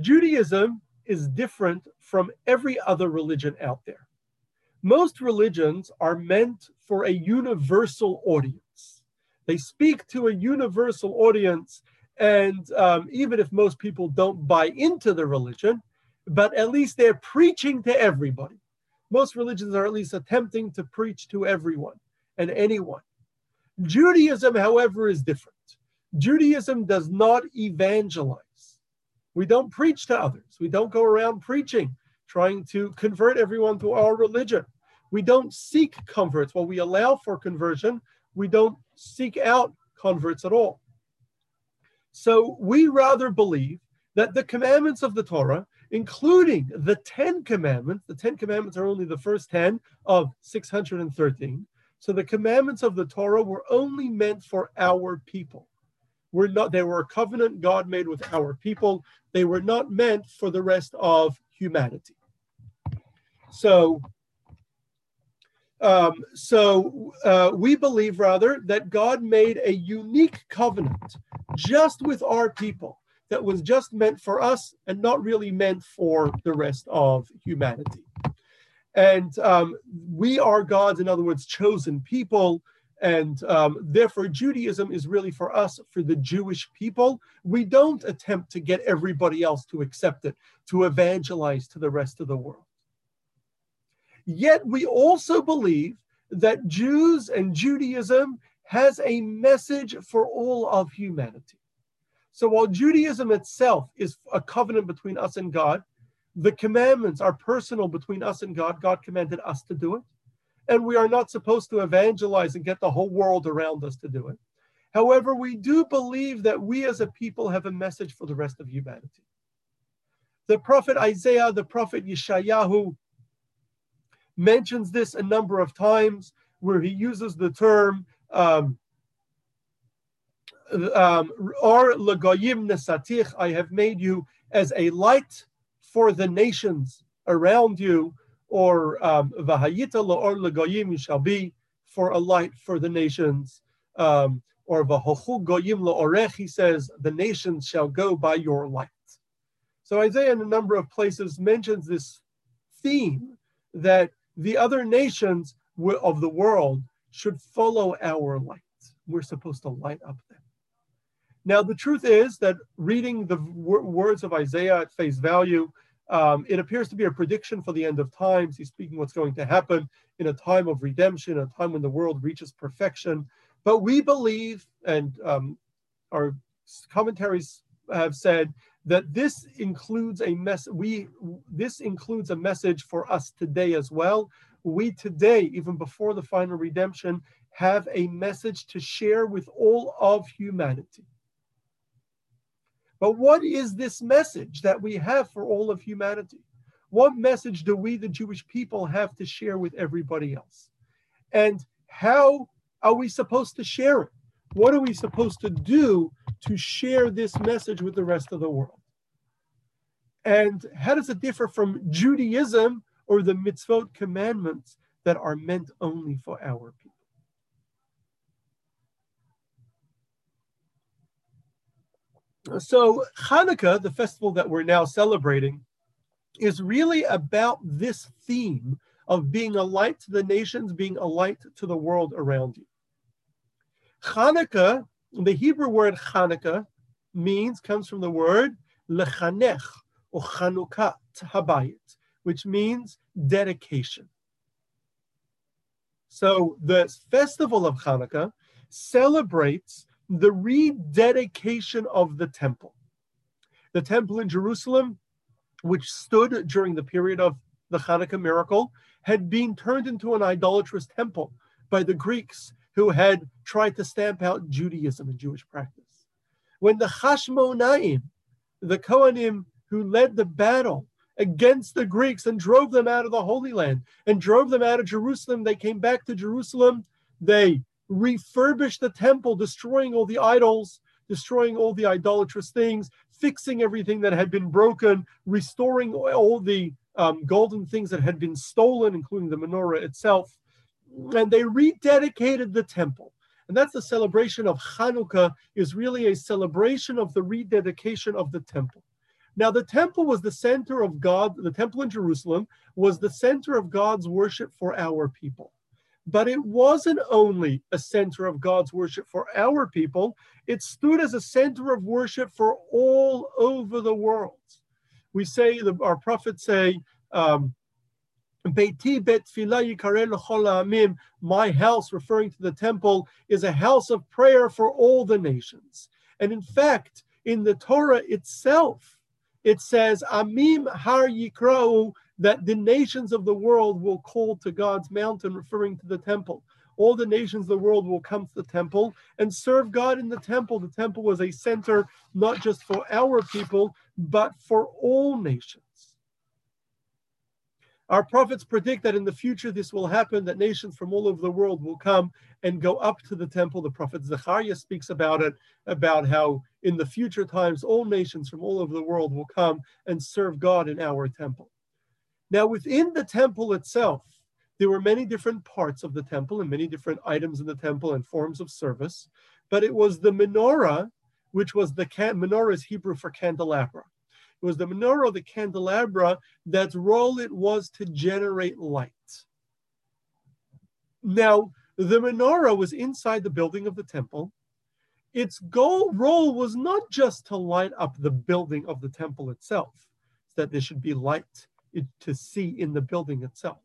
Judaism is different from every other religion out there. Most religions are meant for a universal audience. They speak to a universal audience, and um, even if most people don't buy into the religion, but at least they're preaching to everybody. Most religions are at least attempting to preach to everyone and anyone. Judaism, however, is different. Judaism does not evangelize. We don't preach to others. We don't go around preaching, trying to convert everyone to our religion. We don't seek converts. While we allow for conversion, we don't seek out converts at all. So we rather believe that the commandments of the Torah, including the 10 commandments, the 10 commandments are only the first 10 of 613. So the commandments of the Torah were only meant for our people were not they were a covenant God made with our people. They were not meant for the rest of humanity. So um, so uh, we believe rather that God made a unique covenant just with our people that was just meant for us and not really meant for the rest of humanity. And um, we are God's, in other words, chosen people. And um, therefore, Judaism is really for us, for the Jewish people. We don't attempt to get everybody else to accept it, to evangelize to the rest of the world. Yet we also believe that Jews and Judaism has a message for all of humanity. So while Judaism itself is a covenant between us and God, the commandments are personal between us and God. God commanded us to do it and we are not supposed to evangelize and get the whole world around us to do it. However, we do believe that we as a people have a message for the rest of humanity. The prophet Isaiah, the prophet Yeshayahu mentions this a number of times where he uses the term um, um, or legoyim nesatich, I have made you as a light for the nations around you, or um, vahayita la'or legoyim, you shall be for a light for the nations. Um, or vahochu goyim la'orech, he says, the nations shall go by your light. So Isaiah in a number of places mentions this theme that the other nations of the world should follow our light. We're supposed to light up them. Now, the truth is that reading the words of Isaiah at face value, um, it appears to be a prediction for the end of times. He's speaking what's going to happen in a time of redemption, a time when the world reaches perfection. But we believe, and um, our commentaries have said that this includes a mess. We this includes a message for us today as well. We today, even before the final redemption, have a message to share with all of humanity. But what is this message that we have for all of humanity? What message do we, the Jewish people, have to share with everybody else? And how are we supposed to share it? What are we supposed to do to share this message with the rest of the world? And how does it differ from Judaism or the mitzvot commandments that are meant only for our people? So, Hanukkah, the festival that we're now celebrating, is really about this theme of being a light to the nations, being a light to the world around you. Hanukkah, the Hebrew word Hanukkah, means, comes from the word lechanech or Chanukat habayit, which means dedication. So the festival of Hanukkah celebrates the rededication of the temple. The temple in Jerusalem, which stood during the period of the Hanukkah miracle, had been turned into an idolatrous temple by the Greeks who had tried to stamp out Judaism and Jewish practice. When the Hashmonaim, the Kohanim who led the battle against the Greeks and drove them out of the Holy Land and drove them out of Jerusalem, they came back to Jerusalem. They refurbish the temple, destroying all the idols, destroying all the idolatrous things, fixing everything that had been broken, restoring all the um, golden things that had been stolen, including the menorah itself. And they rededicated the temple. And that's the celebration of Hanukkah, is really a celebration of the rededication of the temple. Now, the temple was the center of God, the temple in Jerusalem was the center of God's worship for our people. But it wasn't only a center of God's worship for our people, it stood as a center of worship for all over the world. We say, the, our prophets say, um, my house, referring to the temple, is a house of prayer for all the nations. And in fact, in the Torah itself, it says, Amim har yikrau, that the nations of the world will call to God's mountain, referring to the temple. All the nations of the world will come to the temple and serve God in the temple. The temple was a center not just for our people, but for all nations. Our prophets predict that in the future this will happen, that nations from all over the world will come and go up to the temple. The prophet Zechariah speaks about it, about how in the future times all nations from all over the world will come and serve God in our temple. Now, within the temple itself, there were many different parts of the temple and many different items in the temple and forms of service, but it was the menorah, which was the can- menorah is Hebrew for candelabra. It was the menorah, the candelabra, that's role it was to generate light. Now, the menorah was inside the building of the temple. Its goal role was not just to light up the building of the temple itself, that there should be light to see in the building itself.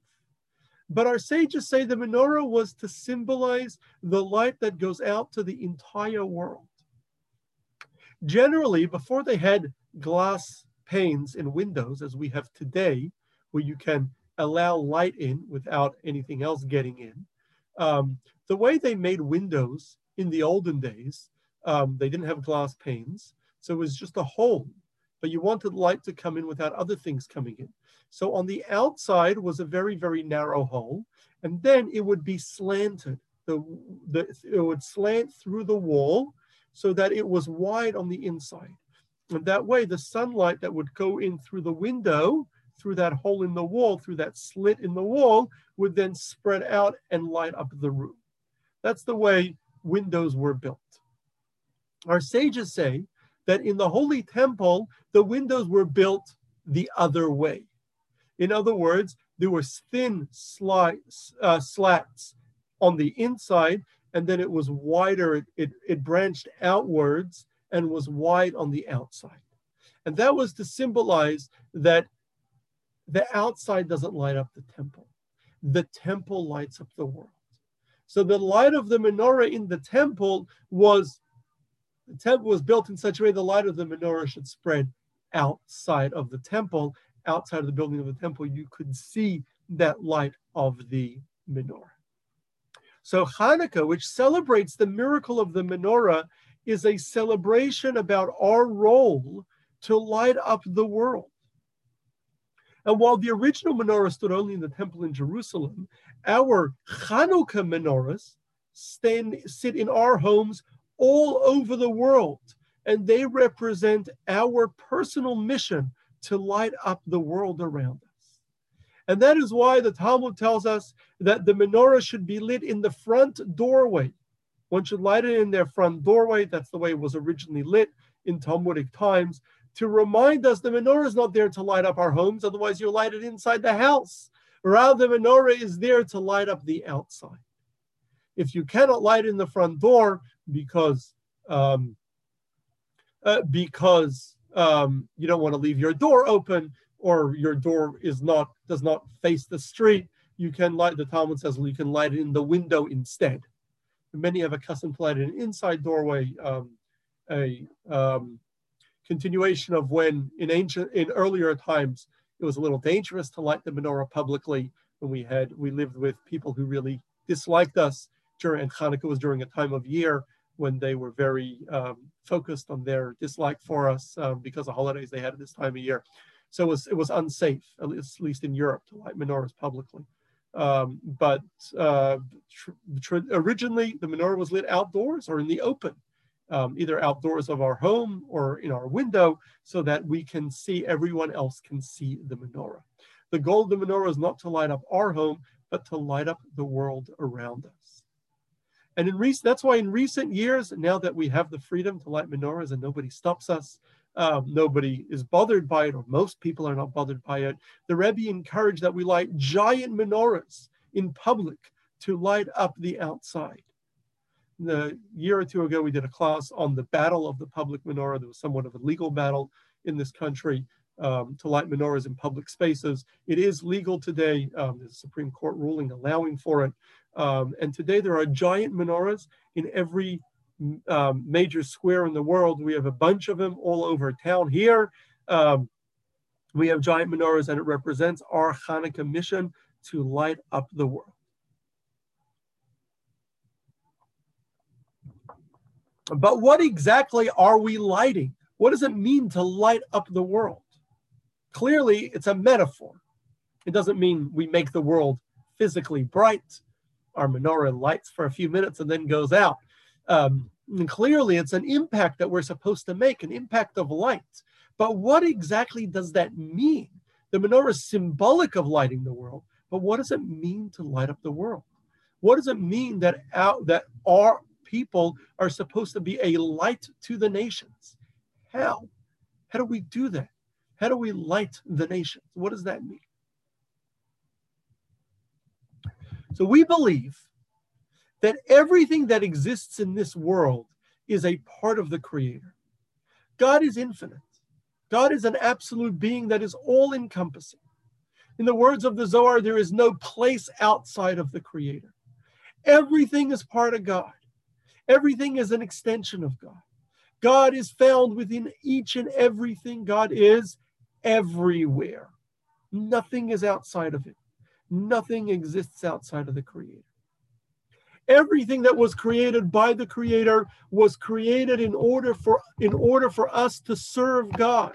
But our sages say the menorah was to symbolize the light that goes out to the entire world. Generally, before they had glass panes in windows as we have today, where you can allow light in without anything else getting in. Um, the way they made windows in the olden days, um, they didn't have glass panes, so it was just a hole, but you wanted light to come in without other things coming in. So on the outside was a very, very narrow hole, and then it would be slanted. The, the, it would slant through the wall so that it was wide on the inside. And that way, the sunlight that would go in through the window, through that hole in the wall, through that slit in the wall, would then spread out and light up the room. That's the way windows were built. Our sages say that in the Holy Temple, the windows were built the other way. In other words, there were thin uh, slats on the inside, and then it was wider, it, it, it branched outwards and was wide on the outside. And that was to symbolize that the outside doesn't light up the temple. The temple lights up the world. So the light of the menorah in the temple was the temple was built in such a way the light of the menorah should spread outside of the temple, outside of the building of the temple. You could see that light of the menorah. So Hanukkah, which celebrates the miracle of the menorah, is a celebration about our role to light up the world. And while the original menorah stood only in the temple in Jerusalem, our Hanukkah menorahs stand, sit in our homes all over the world, and they represent our personal mission to light up the world around us. And that is why the Talmud tells us that the menorah should be lit in the front doorway one should light it in their front doorway. That's the way it was originally lit in Talmudic times to remind us the menorah is not there to light up our homes, otherwise, you light it inside the house. Rather, the menorah is there to light up the outside. If you cannot light in the front door because um, uh, because um, you don't want to leave your door open or your door is not does not face the street, you can light. The Talmud says well, you can light it in the window instead many have a custom light an inside doorway, um, a um, continuation of when in ancient, in earlier times, it was a little dangerous to light the menorah publicly when we had, we lived with people who really disliked us during, and Hanukkah was during a time of year when they were very um, focused on their dislike for us um, because of holidays they had at this time of year. So it was, it was unsafe, at least, at least in Europe, to light menorahs publicly. Um, but uh, originally, the menorah was lit outdoors or in the open, um, either outdoors of our home or in our window, so that we can see, everyone else can see the menorah. The goal of the menorah is not to light up our home, but to light up the world around us. And in recent, that's why in recent years, now that we have the freedom to light menorahs and nobody stops us, um, nobody is bothered by it, or most people are not bothered by it. The Rebbe encouraged that we light giant menorahs in public to light up the outside. The year or two ago, we did a class on the battle of the public menorah. There was somewhat of a legal battle in this country um, to light menorahs in public spaces. It is legal today. Um, there's a Supreme Court ruling allowing for it. Um, and today there are giant menorahs in every um, major square in the world. We have a bunch of them all over town here. Um, we have giant menorahs, and it represents our Hanukkah mission to light up the world. But what exactly are we lighting? What does it mean to light up the world? Clearly, it's a metaphor. It doesn't mean we make the world physically bright. Our menorah lights for a few minutes and then goes out. Um, clearly, it's an impact that we're supposed to make, an impact of light. But what exactly does that mean? The menorah is symbolic of lighting the world, but what does it mean to light up the world? What does it mean that our, that our people are supposed to be a light to the nations? How? How do we do that? How do we light the nations? What does that mean? So we believe that everything that exists in this world is a part of the Creator. God is infinite. God is an absolute being that is all encompassing. In the words of the Zohar, there is no place outside of the Creator. Everything is part of God, everything is an extension of God. God is found within each and everything. God is everywhere. Nothing is outside of it. Nothing exists outside of the Creator. Everything that was created by the Creator was created in order for in order for us to serve God.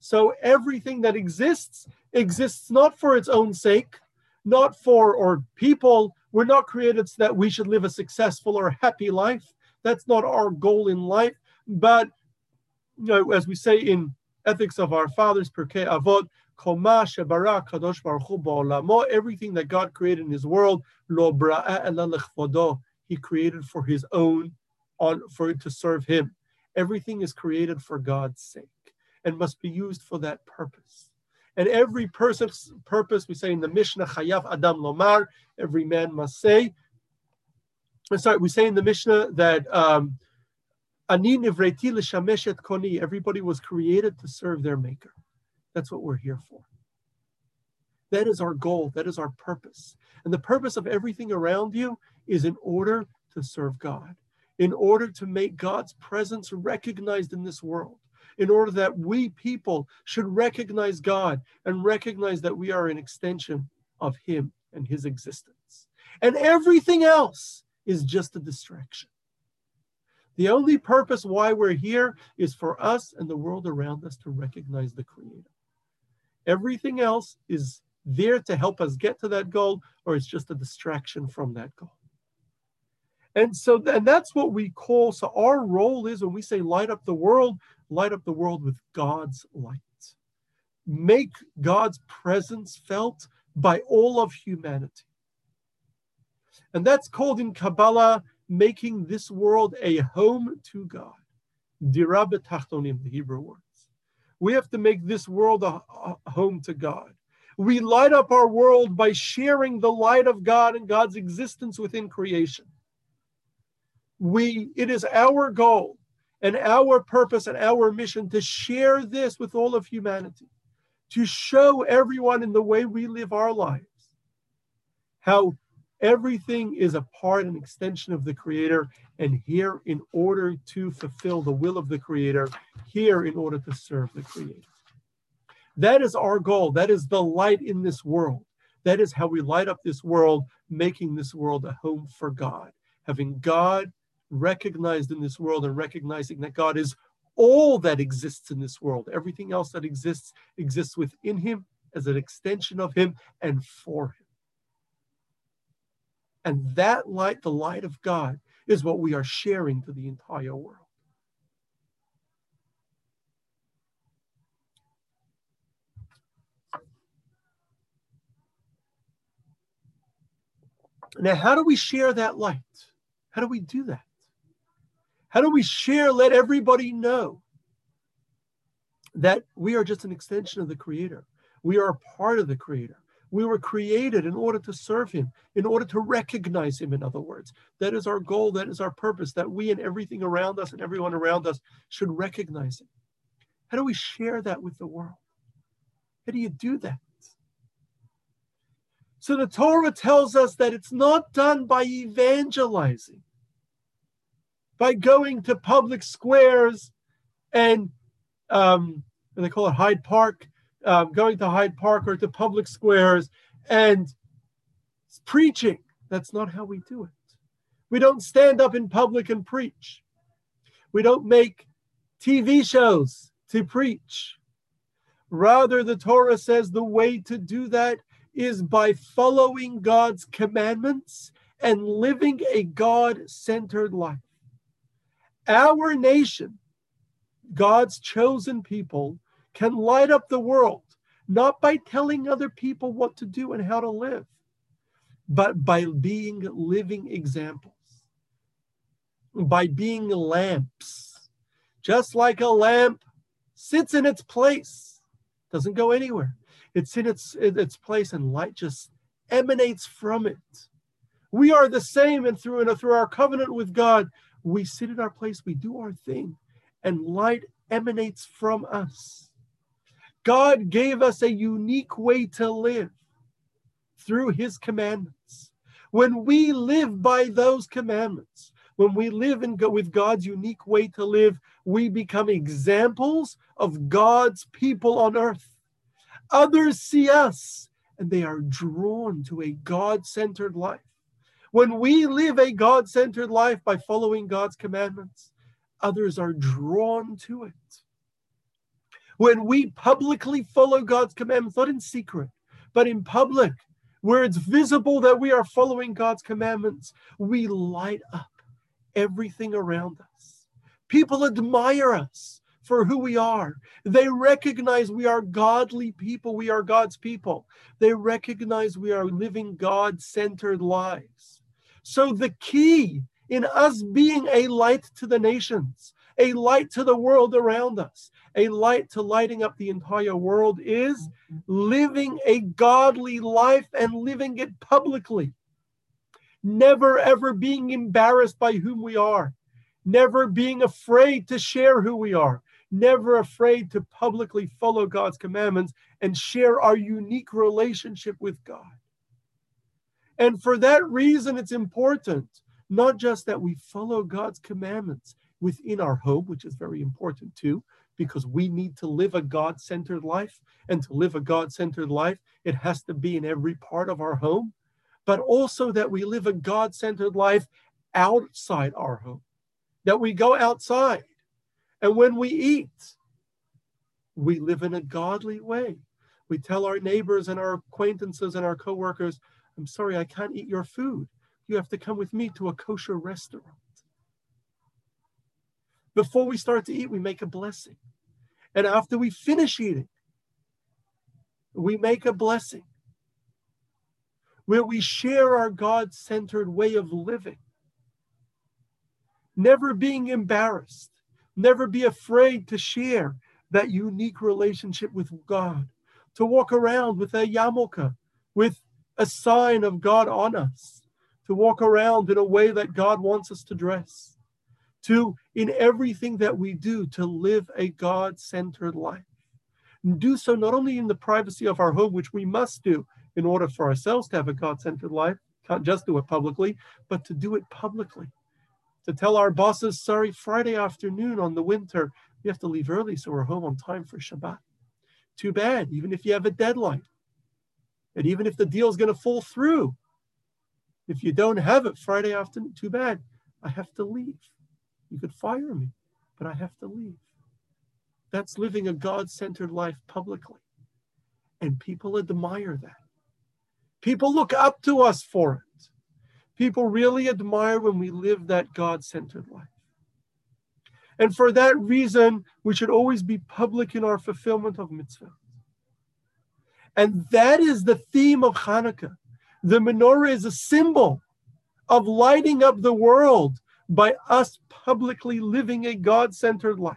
So everything that exists exists not for its own sake, not for or people. We're not created so that we should live a successful or happy life. That's not our goal in life. But you know, as we say in Ethics of Our Fathers, Pirkei Avot, everything that God created in His world, He created for His own, on for it to serve Him. Everything is created for God's sake and must be used for that purpose. And every person's purpose, we say in the Mishnah, Chayav Adam Lomar, every man must say. I'm Sorry, we say in the Mishnah that um, Ani nivreti l'shameshet koni. Everybody was created to serve their maker. That's what we're here for. That is our goal. That is our purpose. And the purpose of everything around you is in order to serve God, in order to make God's presence recognized in this world, in order that we people should recognize God and recognize that we are an extension of Him and His existence. And everything else is just a distraction. The only purpose why we're here is for us and the world around us to recognize the Creator. Everything else is there to help us get to that goal, or it's just a distraction from that goal. And so, and that's what we call. So, our role is when we say light up the world, light up the world with God's light. Make God's presence felt by all of humanity. And that's called in Kabbalah making this world a home to God. Dira betachtonim, the Hebrew words. We have to make this world a, a home to God. We light up our world by sharing the light of God and God's existence within creation. We, it is our goal and our purpose and our mission to share this with all of humanity, to show everyone in the way we live our lives how Everything is a part and extension of the Creator, and here in order to fulfill the will of the Creator, here in order to serve the Creator. That is our goal. That is the light in this world. That is how we light up this world, making this world a home for God, having God recognized in this world and recognizing that God is all that exists in this world. Everything else that exists exists within Him as an extension of Him and for Him. And that light, the light of God, is what we are sharing to the entire world. Now, how do we share that light? How do we do that? How do we share, let everybody know that we are just an extension of the Creator. We are a part of the Creator. We were created in order to serve Him, in order to recognize Him, in other words. That is our goal, that is our purpose, that we and everything around us and everyone around us should recognize Him. How do we share that with the world? How do you do that? So the Torah tells us that it's not done by evangelizing, by going to public squares and um, and they call it Hyde Park, um, going to Hyde Park or to public squares and preaching. That's not how we do it. We don't stand up in public and preach. We don't make TV shows to preach. Rather, the Torah says the way to do that is by following God's commandments and living a God centered life. Our nation, God's chosen people, can light up the world, not by telling other people what to do and how to live, but by being living examples, by being lamps. Just like a lamp sits in its place, doesn't go anywhere. It's in its, in its place, and light just emanates from it. We are the same, and through and through our covenant with God, we sit in our place, we do our thing, and light emanates from us. God gave us a unique way to live through his commandments. When we live by those commandments, when we live in, with God's unique way to live, we become examples of God's people on earth. Others see us and they are drawn to a God centered life. When we live a God centered life by following God's commandments, others are drawn to it. When we publicly follow God's commandments, not in secret, but in public, where it's visible that we are following God's commandments, we light up everything around us. People admire us for who we are. They recognize we are godly people. We are God's people. They recognize we are living God centered lives. So, the key in us being a light to the nations, a light to the world around us, a light to lighting up the entire world is living a godly life and living it publicly. Never ever being embarrassed by whom we are, never being afraid to share who we are, never afraid to publicly follow God's commandments and share our unique relationship with God. And for that reason, it's important not just that we follow God's commandments within our home, which is very important too, because we need to live a God centered life. And to live a God centered life, it has to be in every part of our home but also that we live a God centered life outside our home, that we go outside. And when we eat, we live in a godly way. We tell our neighbors and our acquaintances and our coworkers, I'm sorry, I can't eat your food. You have to come with me to a kosher restaurant. Before we start to eat, we make a blessing. And after we finish eating, we make a blessing. Where we share our God centered way of living. Never being embarrassed, never be afraid to share that unique relationship with God, to walk around with a yarmulke, with a sign of God on us, to walk around in a way that God wants us to dress, to, in everything that we do, to live a God centered life. And do so not only in the privacy of our home, which we must do, in order for ourselves to have a God centered life, can't just do it publicly, but to do it publicly. To tell our bosses, sorry, Friday afternoon on the winter, we have to leave early so we're home on time for Shabbat. Too bad, even if you have a deadline. And even if the deal is going to fall through, if you don't have it Friday afternoon, too bad. I have to leave. You could fire me, but I have to leave. That's living a God centered life publicly. And people admire that. People look up to us for it. People really admire when we live that God centered life. And for that reason, we should always be public in our fulfillment of mitzvah. And that is the theme of Hanukkah. The menorah is a symbol of lighting up the world by us publicly living a God centered life.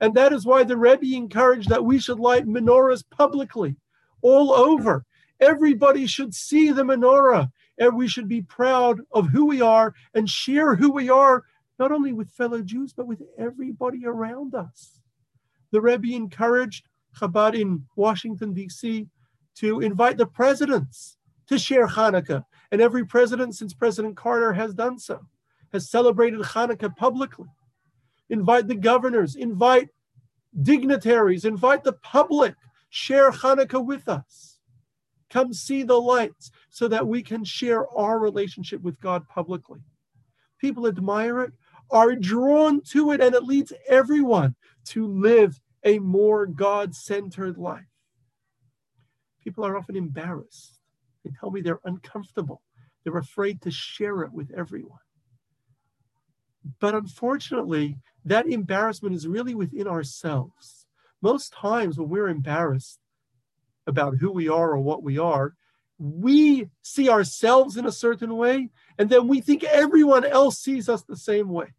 And that is why the Rebbe encouraged that we should light menorahs publicly, all over. Everybody should see the menorah, and we should be proud of who we are and share who we are, not only with fellow Jews, but with everybody around us. The Rebbe encouraged Chabad in Washington, D.C., to invite the presidents to share Hanukkah. And every president since President Carter has done so, has celebrated Hanukkah publicly. Invite the governors, invite dignitaries, invite the public, share Hanukkah with us. Come see the lights so that we can share our relationship with God publicly. People admire it, are drawn to it, and it leads everyone to live a more God centered life. People are often embarrassed. They tell me they're uncomfortable. They're afraid to share it with everyone. But unfortunately, that embarrassment is really within ourselves. Most times, when we're embarrassed about who we are or what we are, we see ourselves in a certain way, and then we think everyone else sees us the same way.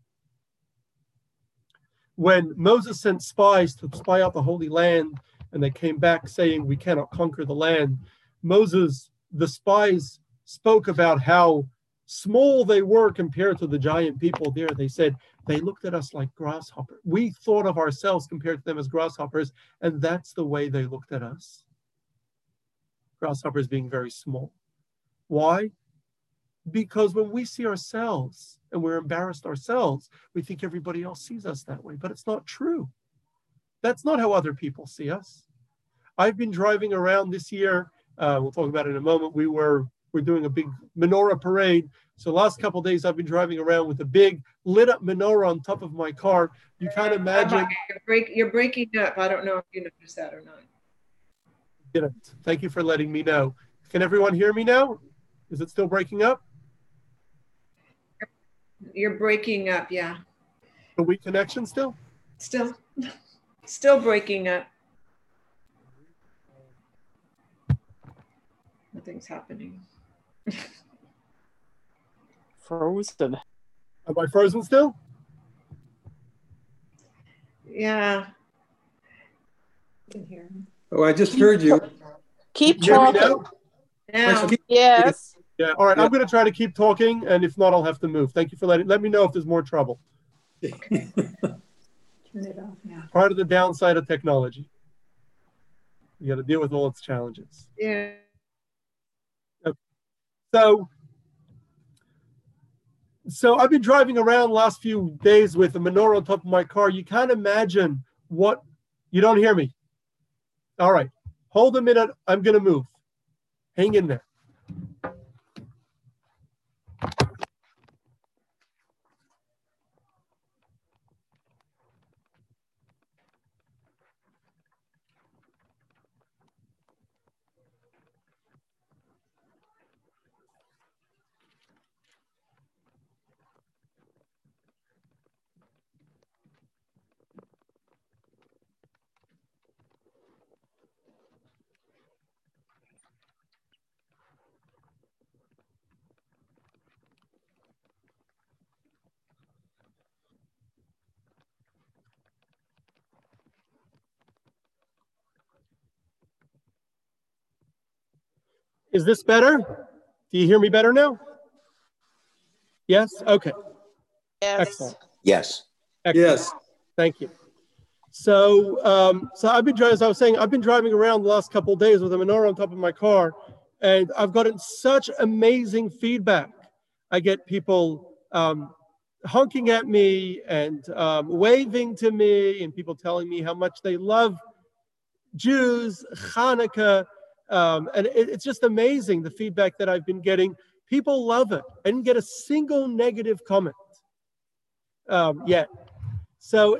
When Moses sent spies to spy out the Holy Land, and they came back saying, We cannot conquer the land, Moses, the spies spoke about how small they were compared to the giant people there. They said they looked at us like grasshoppers. We thought of ourselves compared to them as grasshoppers, and that's the way they looked at us. Grasshoppers being very small. Why? Because when we see ourselves and we're embarrassed ourselves, we think everybody else sees us that way, but it's not true. That's not how other people see us. I've been driving around this year. Uh, we'll talk about it in a moment. We were we're doing a big menorah parade. So last couple days I've been driving around with a big lit up menorah on top of my car. You can't oh, imagine. You're, break, you're breaking up. I don't know if you noticed that or not. Didn't. Thank you for letting me know. Can everyone hear me now? Is it still breaking up? You're breaking up, yeah. A weak connection still? Still, still breaking up. Nothing's happening. Frozen. Am I frozen still? Yeah. can hear Oh, I just heard you. Keep Hear me talking. now? Now, Yes. Yeah. All right. Yeah. I'm going to try to keep talking, and if not, I'll have to move. Thank you for letting. Let me know if there's more trouble. Turn it off now. Part of the downside of technology. You got to deal with all its challenges. yeah. So, so I've been driving around last few days with a menorah on top of my car. You can't imagine what you don't hear me. All right, hold a minute. I'm going to move. Hang in there. Is this better? Do you hear me better now? Yes. Okay. Yes. Excellent. Yes. Excellent. Yes. Thank you. So, um, so I've been driving, as I was saying, I've been driving around the last couple of days with a menorah on top of my car, and I've gotten such amazing feedback. I get people um, honking at me and um, waving to me, and people telling me how much they love Jews, Hanukkah, um, and it, it's just amazing the feedback that I've been getting. People love it. I didn't get a single negative comment um, yet. So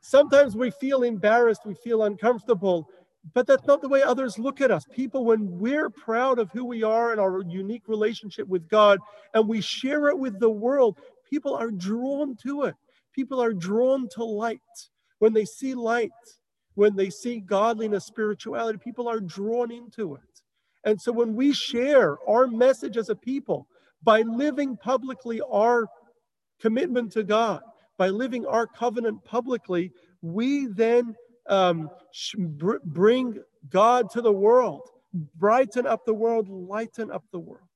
sometimes we feel embarrassed, we feel uncomfortable, but that's not the way others look at us. People, when we're proud of who we are and our unique relationship with God, and we share it with the world, people are drawn to it. People are drawn to light. When they see light, when they see godliness, spirituality, people are drawn into it. And so when we share our message as a people by living publicly our commitment to God, by living our covenant publicly, we then um, br- bring God to the world, brighten up the world, lighten up the world.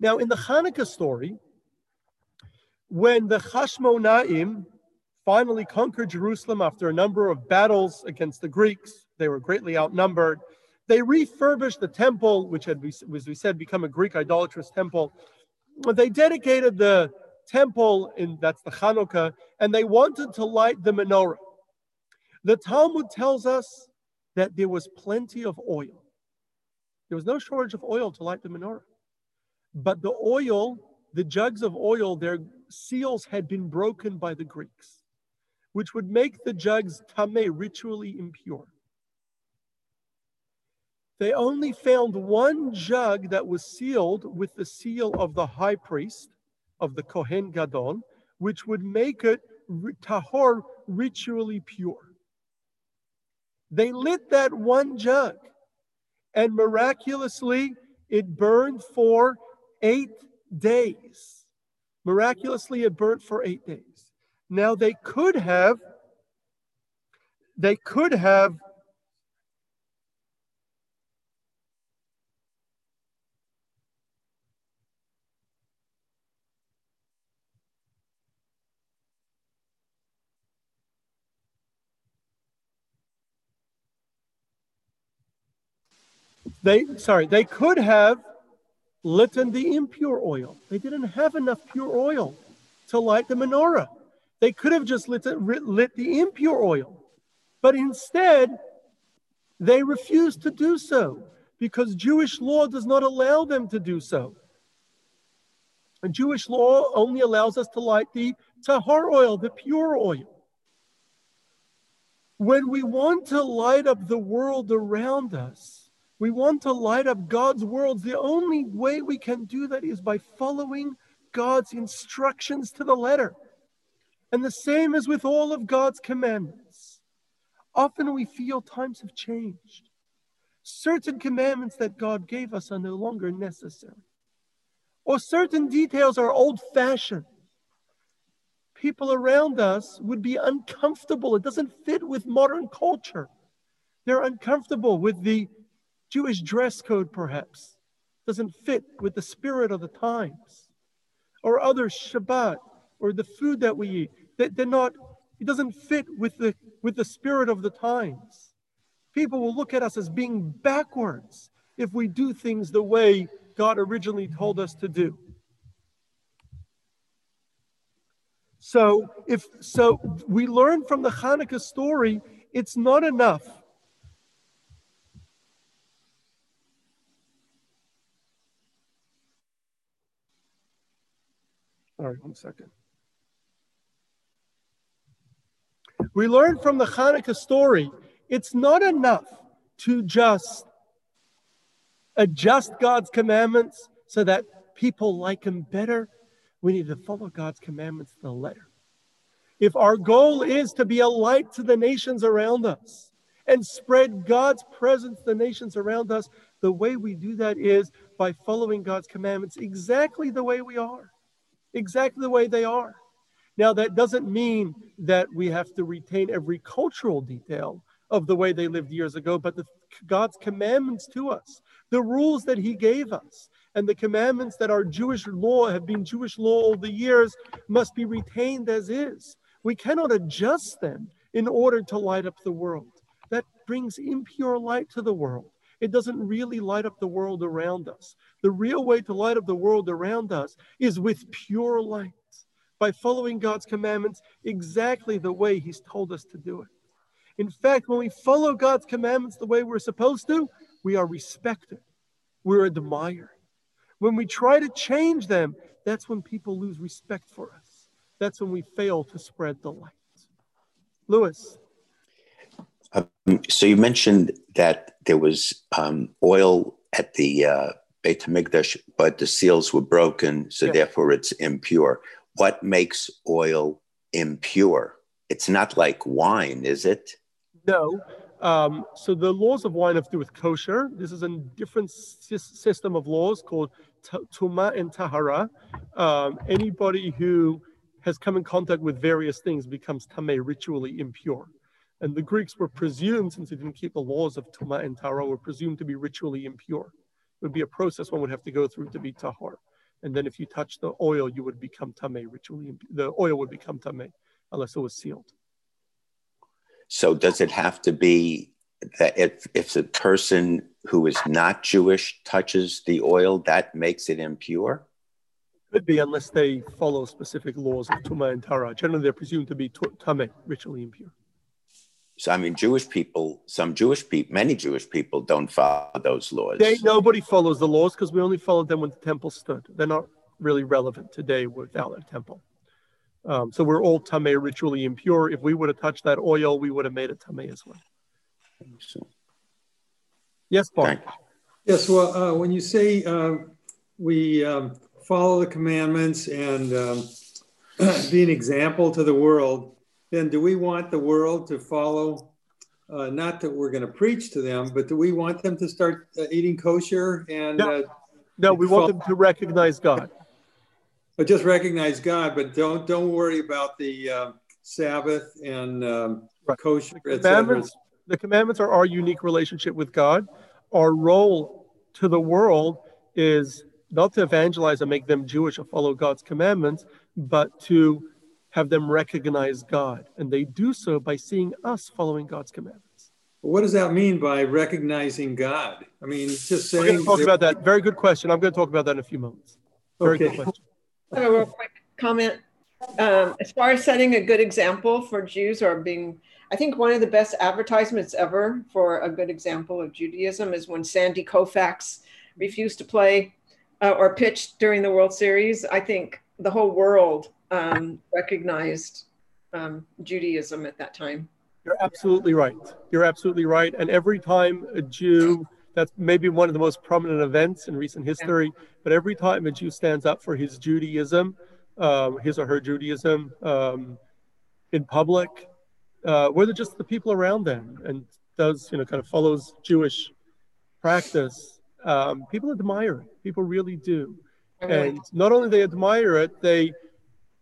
Now, in the Hanukkah story, when the Hashmonaim finally conquered Jerusalem after a number of battles against the Greeks, they were greatly outnumbered. They refurbished the temple, which had, as we said, become a Greek idolatrous temple. They dedicated the temple, in that's the Hanukkah, and they wanted to light the menorah. The Talmud tells us that there was plenty of oil. There was no shortage of oil to light the menorah. But the oil, the jugs of oil, their seals had been broken by the Greeks, which would make the jugs tameh, ritually impure. They only found one jug that was sealed with the seal of the high priest, of the Kohen Gadol, which would make it tahor, ritually pure. They lit that one jug, and miraculously it burned for eight days. Miraculously, it burnt for eight days. Now they could have, they could have They sorry, they could have lit in the impure oil. They didn't have enough pure oil to light the menorah. They could have just lit, lit the impure oil, but instead they refused to do so because Jewish law does not allow them to do so. And Jewish law only allows us to light the tahar oil, the pure oil. When we want to light up the world around us, we want to light up God's worlds. The only way we can do that is by following God's instructions to the letter. And the same is with all of God's commandments. Often we feel times have changed. Certain commandments that God gave us are no longer necessary, or certain details are old fashioned. People around us would be uncomfortable. It doesn't fit with modern culture. They're uncomfortable with the Jewish dress code, perhaps, doesn't fit with the spirit of the times, or other Shabbat, or the food that we eat. They, they're not, it doesn't fit with the, with the spirit of the times. People will look at us as being backwards if we do things the way God originally told us to do. So if so we learn from the Hanukkah story, it's not enough Right, one second. We learn from the Hanukkah story it's not enough to just adjust God's commandments so that people like Him better. We need to follow God's commandments to the letter. If our goal is to be a light to the nations around us and spread God's presence to the nations around us, the way we do that is by following God's commandments exactly the way we are exactly the way they are. Now, that doesn't mean that we have to retain every cultural detail of the way they lived years ago, but the, God's commandments to us, the rules that He gave us, and the commandments that our Jewish law have been Jewish law all the years must be retained as is. We cannot adjust them in order to light up the world. That brings impure light to the world. It doesn't really light up the world around us. The real way to light up the world around us is with pure light, by following God's commandments exactly the way He's told us to do it. In fact, when we follow God's commandments the way we're supposed to, we are respected, we're admired. When we try to change them, that's when people lose respect for us. That's when we fail to spread the light. Lewis. Um, so you mentioned that there was um, oil at the uh, Beit Hamikdash, but the seals were broken, so yeah. therefore it's impure. What makes oil impure? It's not like wine, is it? No. Um, so the laws of wine have to do with kosher. This is a different system of laws called t- tuma and tahara. Um, anybody who has come in contact with various things becomes tameh, ritually impure. And the Greeks were presumed, since they didn't keep the laws of tuma and tahara, were presumed to be ritually impure. It would be a process one would have to go through to be tahar. And then if you touch the oil, you would become tameh, ritually. imp- The oil would become tameh, unless it was sealed. So does it have to be that if if the person who is not Jewish touches the oil, that makes it impure? Could be unless they follow specific laws of tuma and tahara. Generally, they're presumed to be tu- tameh, ritually impure. So I mean, Jewish people, some Jewish people, many Jewish people don't follow those laws. They, nobody follows the laws because we only followed them when the temple stood. They're not really relevant today without a temple. Um, so we're all tameh, ritually impure. If we would have touched that oil, we would have made it tameh as well. Yes, Paul. Yes, well, uh, when you say um, we um, follow the commandments and um, be an example to the world, then do we want the world to follow? Uh, not that we're going to preach to them, but do we want them to start uh, eating kosher and No. uh, No, we want them to recognize God. but just recognize God, but don't don't worry about the uh, Sabbath and um, Right. kosher, The commandments, the commandments are our unique relationship with God. Our role to the world is not to evangelize and make them Jewish or follow God's commandments, but to have them recognize God. And they do so by seeing us following God's commandments. What does that mean by recognizing God? I mean, it's just We're going to talk about that. Very good question. I'm going to talk about that in a few moments. Very good question. I have a real quick comment. Um, as far as setting a good example for Jews or being, I think one of the best advertisements ever for a good example of Judaism is when Sandy Koufax refused to play uh, or pitch during the World Series. I think the whole world um, recognized um, Judaism at that time. You're absolutely right. You're absolutely right. And every time a Jew, that's maybe one of the most prominent events in recent history, but every time a Jew stands up for his Judaism, um, his or her Judaism um, in public, uh, whether just the people around them and does, you know, kind of follows Jewish practice, um, people admire it. People really do. And not only they admire it, they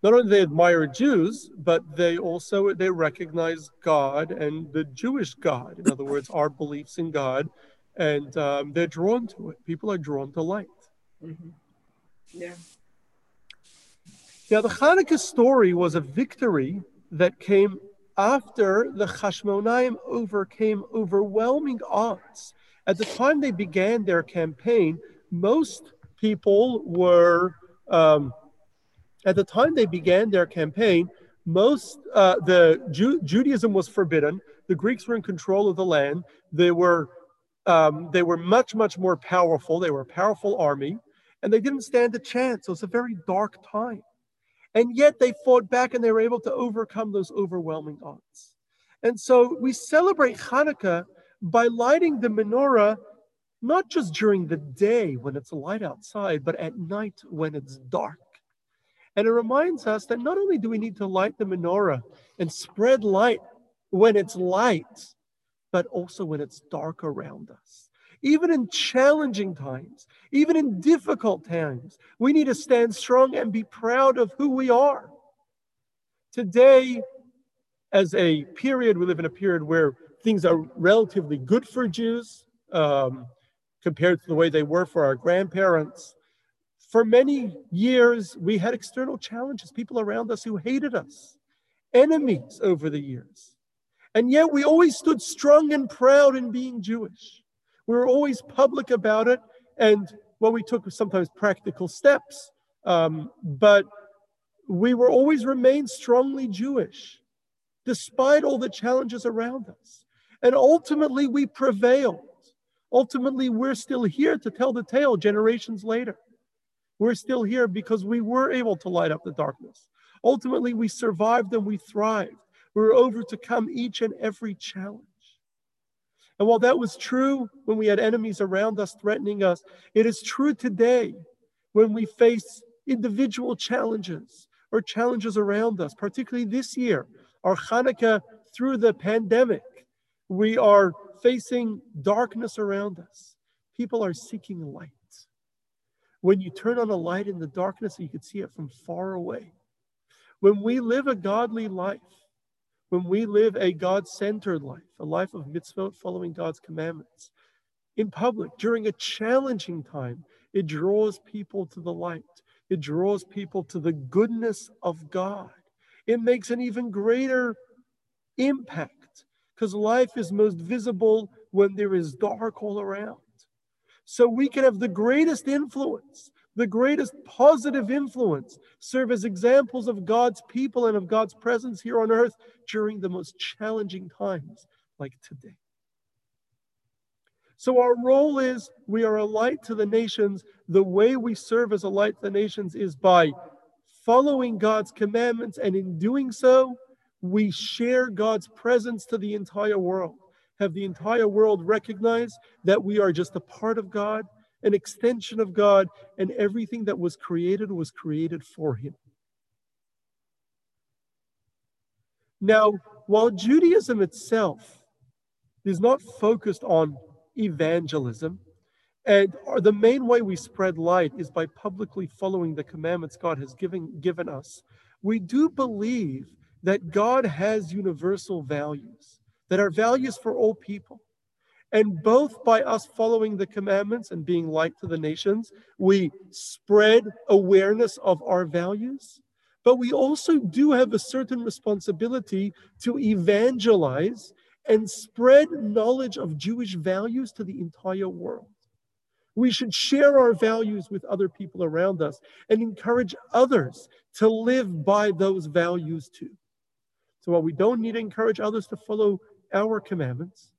not only they admire Jews, but they also they recognize God and the Jewish God. In other words, our beliefs in God, and um, they're drawn to it. People are drawn to light. Mhm. Yeah. Now, the Hanukkah story was a victory that came after the Hashmonaim overcame overwhelming odds. At the time they began their campaign, most people were, um, at the time they began their campaign, most uh, the Ju- Judaism was forbidden. The Greeks were in control of the land. They were um, they were much much more powerful. They were a powerful army, and they didn't stand a chance. It was a very dark time. And yet they fought back and they were able to overcome those overwhelming odds. And so we celebrate Hanukkah by lighting the menorah, not just during the day when it's light outside, but at night when it's dark. And it reminds us that not only do we need to light the menorah and spread light when it's light, but also when it's dark around us. Even in challenging times, even in difficult times, we need to stand strong and be proud of who we are. Today, as a period, we live in a period where things are relatively good for Jews um, compared to the way they were for our grandparents. For many years, we had external challenges, people around us who hated us, enemies over the years. And yet we always stood strong and proud in being Jewish. We were always public about it. And well, we took sometimes practical steps, um, but we were always remained strongly Jewish, despite all the challenges around us. And ultimately, we prevailed. Ultimately, we're still here to tell the tale generations later. We're still here because we were able to light up the darkness. Ultimately, we survived and we thrived. We were over to come each and every challenge. And while that was true when we had enemies around us threatening us, it is true today when we face individual challenges or challenges around us, particularly this year, our Hanukkah through the pandemic. We are facing darkness around us. People are seeking light. When you turn on a light in the darkness, you can see it from far away. When we live a godly life, when we live a God centered life, a life of mitzvot, following God's commandments, in public during a challenging time, it draws people to the light. It draws people to the goodness of God. It makes an even greater impact because life is most visible when there is dark all around. So we can have the greatest influence, the greatest positive influence, serve as examples of God's people and of God's presence here on earth during the most challenging times like today. So our role is we are a light to the nations. The way we serve as a light to the nations is by following God's commandments, and in doing so, we share God's presence to the entire world. Have the entire world recognize that we are just a part of God, an extension of God, and everything that was created was created for Him. Now, while Judaism itself is not focused on evangelism. And the main way we spread light is by publicly following the commandments God has given, given us. We do believe that God has universal values, that are values for all people. And both by us following the commandments and being light to the nations, we spread awareness of our values. But we also do have a certain responsibility to evangelize and spread knowledge of Jewish values to the entire world. We should share our values with other people around us and encourage others to live by those values too. So while we don't need to encourage others to follow our commandments,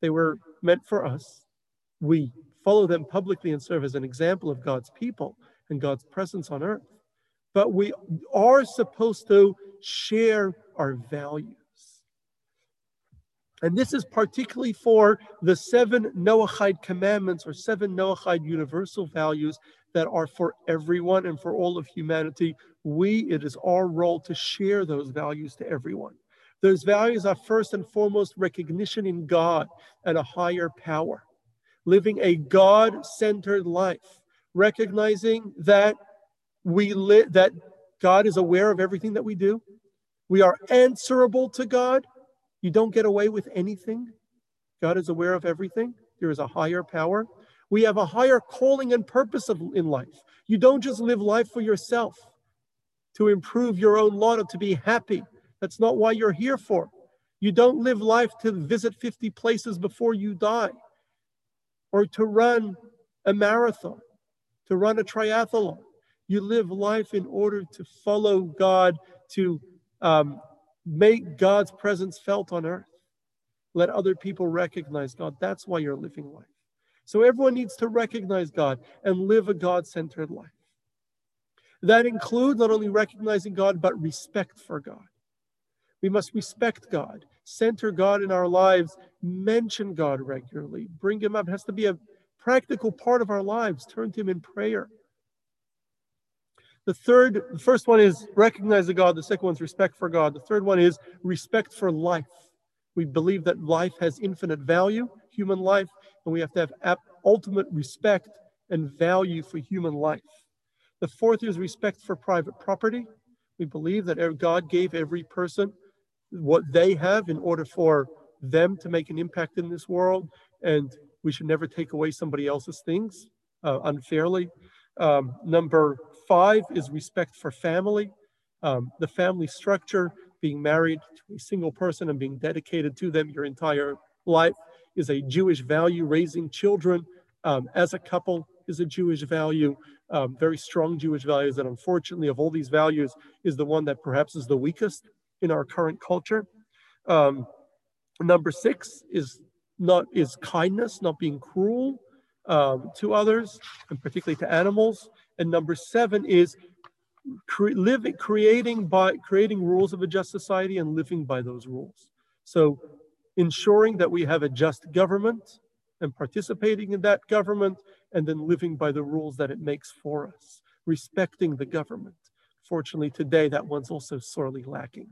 they were meant for us. We follow them publicly and serve as an example of God's people and God's presence on earth. But we are supposed to share our values. And this is particularly for the seven Noahide commandments or seven Noahide universal values that are for everyone and for all of humanity. We, it is our role to share those values to everyone. Those values are first and foremost recognition in God and a higher power, living a God centered life, recognizing that we that God is aware of everything that we do. We are answerable to God you don't get away with anything. God is aware of everything. There is a higher power. We have a higher calling and purpose of, in life. You don't just live life for yourself to improve your own lot or to be happy. That's not why you're here for. You don't live life to visit 50 places before you die or to run a marathon, to run a triathlon. You live life in order to follow God, to um, Make God's presence felt on earth. Let other people recognize God. That's why you're living life. So everyone needs to recognize God and live a God centered life. That includes not only recognizing God, but respect for God. We must respect God, center God in our lives, mention God regularly, bring Him up. It has to be a practical part of our lives. Turn to Him in prayer. The third, the first one is recognize the God. The second one is respect for God. The third one is respect for life. We believe that life has infinite value, human life, and we have to have ultimate respect and value for human life. The fourth is respect for private property. We believe that God gave every person what they have in order for them to make an impact in this world, and we should never take away somebody else's things uh, unfairly. Um, number five is respect for family. Um, the family structure, being married to a single person and being dedicated to them your entire life is a Jewish value. Raising children um, as a couple is a Jewish value, um, very strong Jewish values. And unfortunately, of all these values, is the one that perhaps is the weakest in our current culture. Um, number six is not is kindness, not being cruel um, to others, and particularly to animals. And number seven is cre- living, creating by creating rules of a just society and living by those rules. So ensuring that we have a just government and participating in that government and then living by the rules that it makes for us, respecting the government. Fortunately, today that one's also sorely lacking.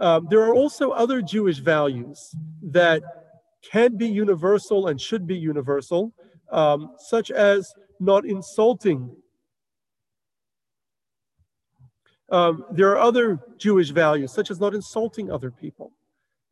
Um, there are also other Jewish values that can be universal and should be universal, um, such as not insulting. Um, there are other Jewish values, such as not insulting other people.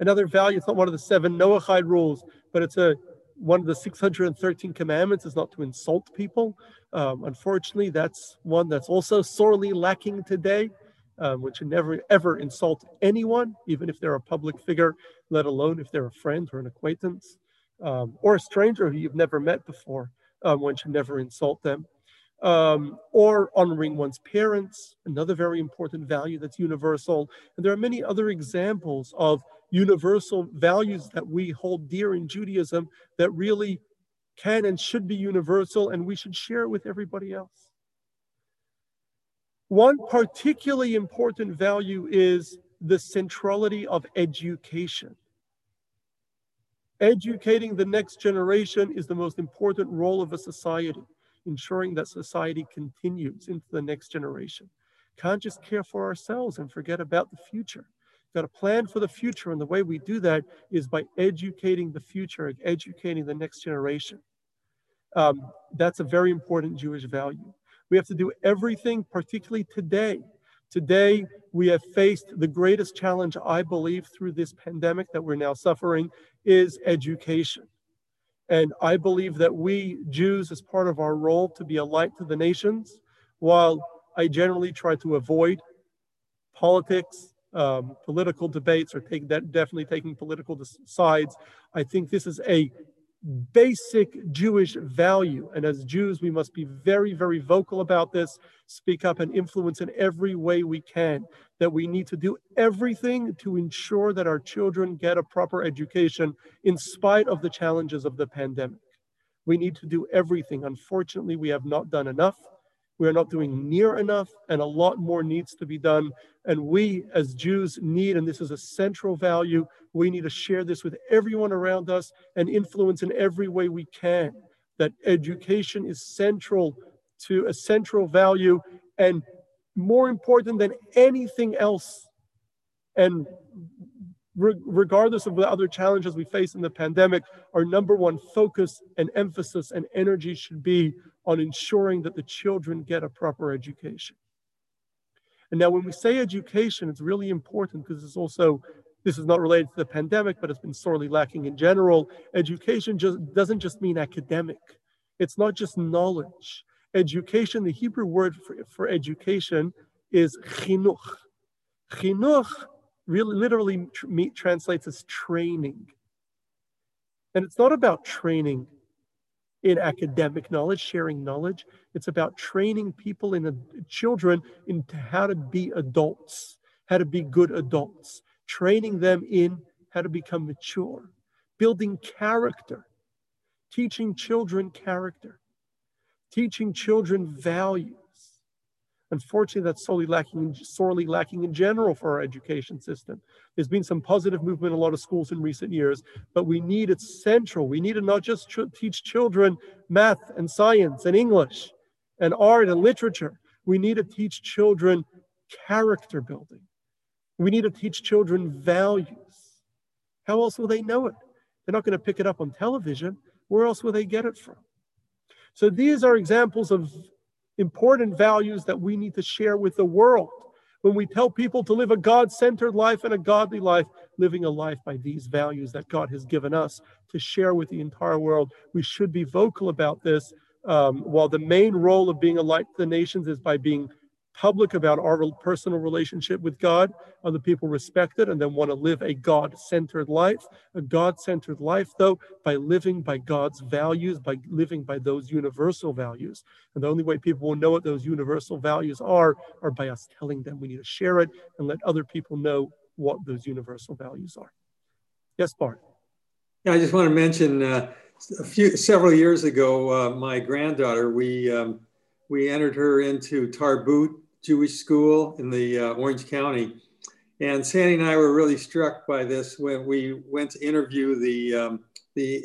Another value, it's not one of the seven Noahide rules, but it's a one of the 613 commandments is not to insult people. Um, unfortunately, that's one that's also sorely lacking today. Um, one should never ever insult anyone, even if they're a public figure, let alone if they're a friend or an acquaintance um, or a stranger who you've never met before. Um, one should never insult them. Um, or honoring one's parents, another very important value that's universal. And there are many other examples of universal values that we hold dear in Judaism that really can and should be universal, and we should share it with everybody else. One particularly important value is the centrality of education. Educating the next generation is the most important role of a society, ensuring that society continues into the next generation. Can't just care for ourselves and forget about the future. Got to plan for the future, and the way we do that is by educating the future, educating the next generation. Um, that's a very important Jewish value. We have to do everything, particularly today. Today, we have faced the greatest challenge, I believe, through this pandemic that we're now suffering is education. And I believe that we Jews, as part of our role to be a light to the nations, while I generally try to avoid politics, um, political debates, or take that definitely taking political sides, I think this is a basic Jewish value. And as Jews, we must be very, very vocal about this, speak up and influence in every way we can. That we need to do everything to ensure that our children get a proper education in spite of the challenges of the pandemic. We need to do everything. Unfortunately, we have not done enough. We are not doing near enough, and a lot more needs to be done. And we, as Jews, need, and this is a central value, we need to share this with everyone around us and influence in every way we can. That education is central to a central value and more important than anything else. And re- regardless of the other challenges we face in the pandemic, our number one focus and emphasis and energy should be on ensuring that the children get a proper education. And now, when we say education, it's really important because it's also, this is not related to the pandemic, but it's been sorely lacking in general. Education just doesn't just mean academic, it's not just knowledge. Education, the Hebrew word for, for education is chinuch. Chinuch really literally tr- translates as training. And it's not about training in academic knowledge, sharing knowledge. It's about training people in a, children into how to be adults, how to be good adults, training them in how to become mature, building character, teaching children character, teaching children values. Unfortunately, that's sorely lacking, sorely lacking in general for our education system. There's been some positive movement in a lot of schools in recent years, but we need it central. We need to not just ch- teach children math and science and English and art and literature. We need to teach children character building. We need to teach children values. How else will they know it? They're not going to pick it up on television. Where else will they get it from? So these are examples of important values that we need to share with the world. When we tell people to live a God centered life and a godly life, living a life by these values that God has given us to share with the entire world, we should be vocal about this. Um, while the main role of being a light to the nations is by being public about our personal relationship with God. Other people respect it and then want to live a God centered life. A God centered life, though, by living by God's values, by living by those universal values. And the only way people will know what those universal values are are by us telling them we need to share it and let other people know what those universal values are. Yes, Bart. Yeah, I just want to mention uh, a few several years ago, uh, my granddaughter, we um, we entered her into Tarbut Jewish school in the uh, Orange County. And Sandy and I were really struck by this when we went to interview the, um, the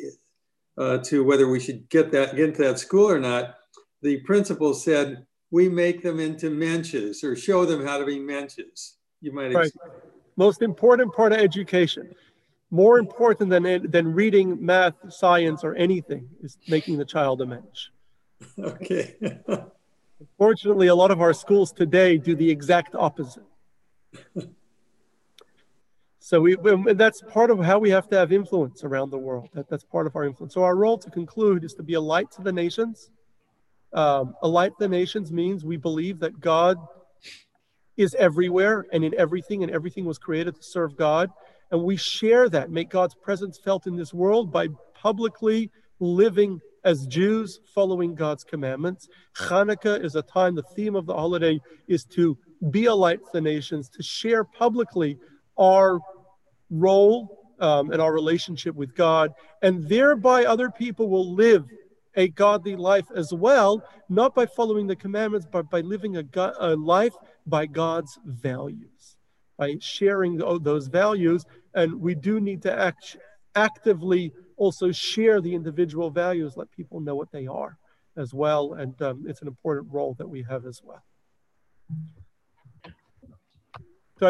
uh, to whether we should get that get into that school or not. The principal said, we make them into mensches or show them how to be mensches. You might right. Most important part of education, more important than, than reading math, science, or anything is making the child a mensch. Okay. Fortunately, a lot of our schools today do the exact opposite. So we, we- that's part of how we have to have influence around the world. That, that's part of our influence. So our role to conclude is to be a light to the nations. Um, a light to the nations means we believe that God is everywhere and in everything, and everything was created to serve God. And we share that, make God's presence felt in this world by publicly living as Jews, following God's commandments. Hanukkah is a time, the theme of the holiday is to be a light to the nations, to share publicly our role um, and our relationship with God, and thereby other people will live a godly life as well, not by following the commandments, but by living a, go- a life by God's values, by sharing those values. And we do need to act, actively also share the individual values, let people know what they are as well. And um, it's an important role that we have as well.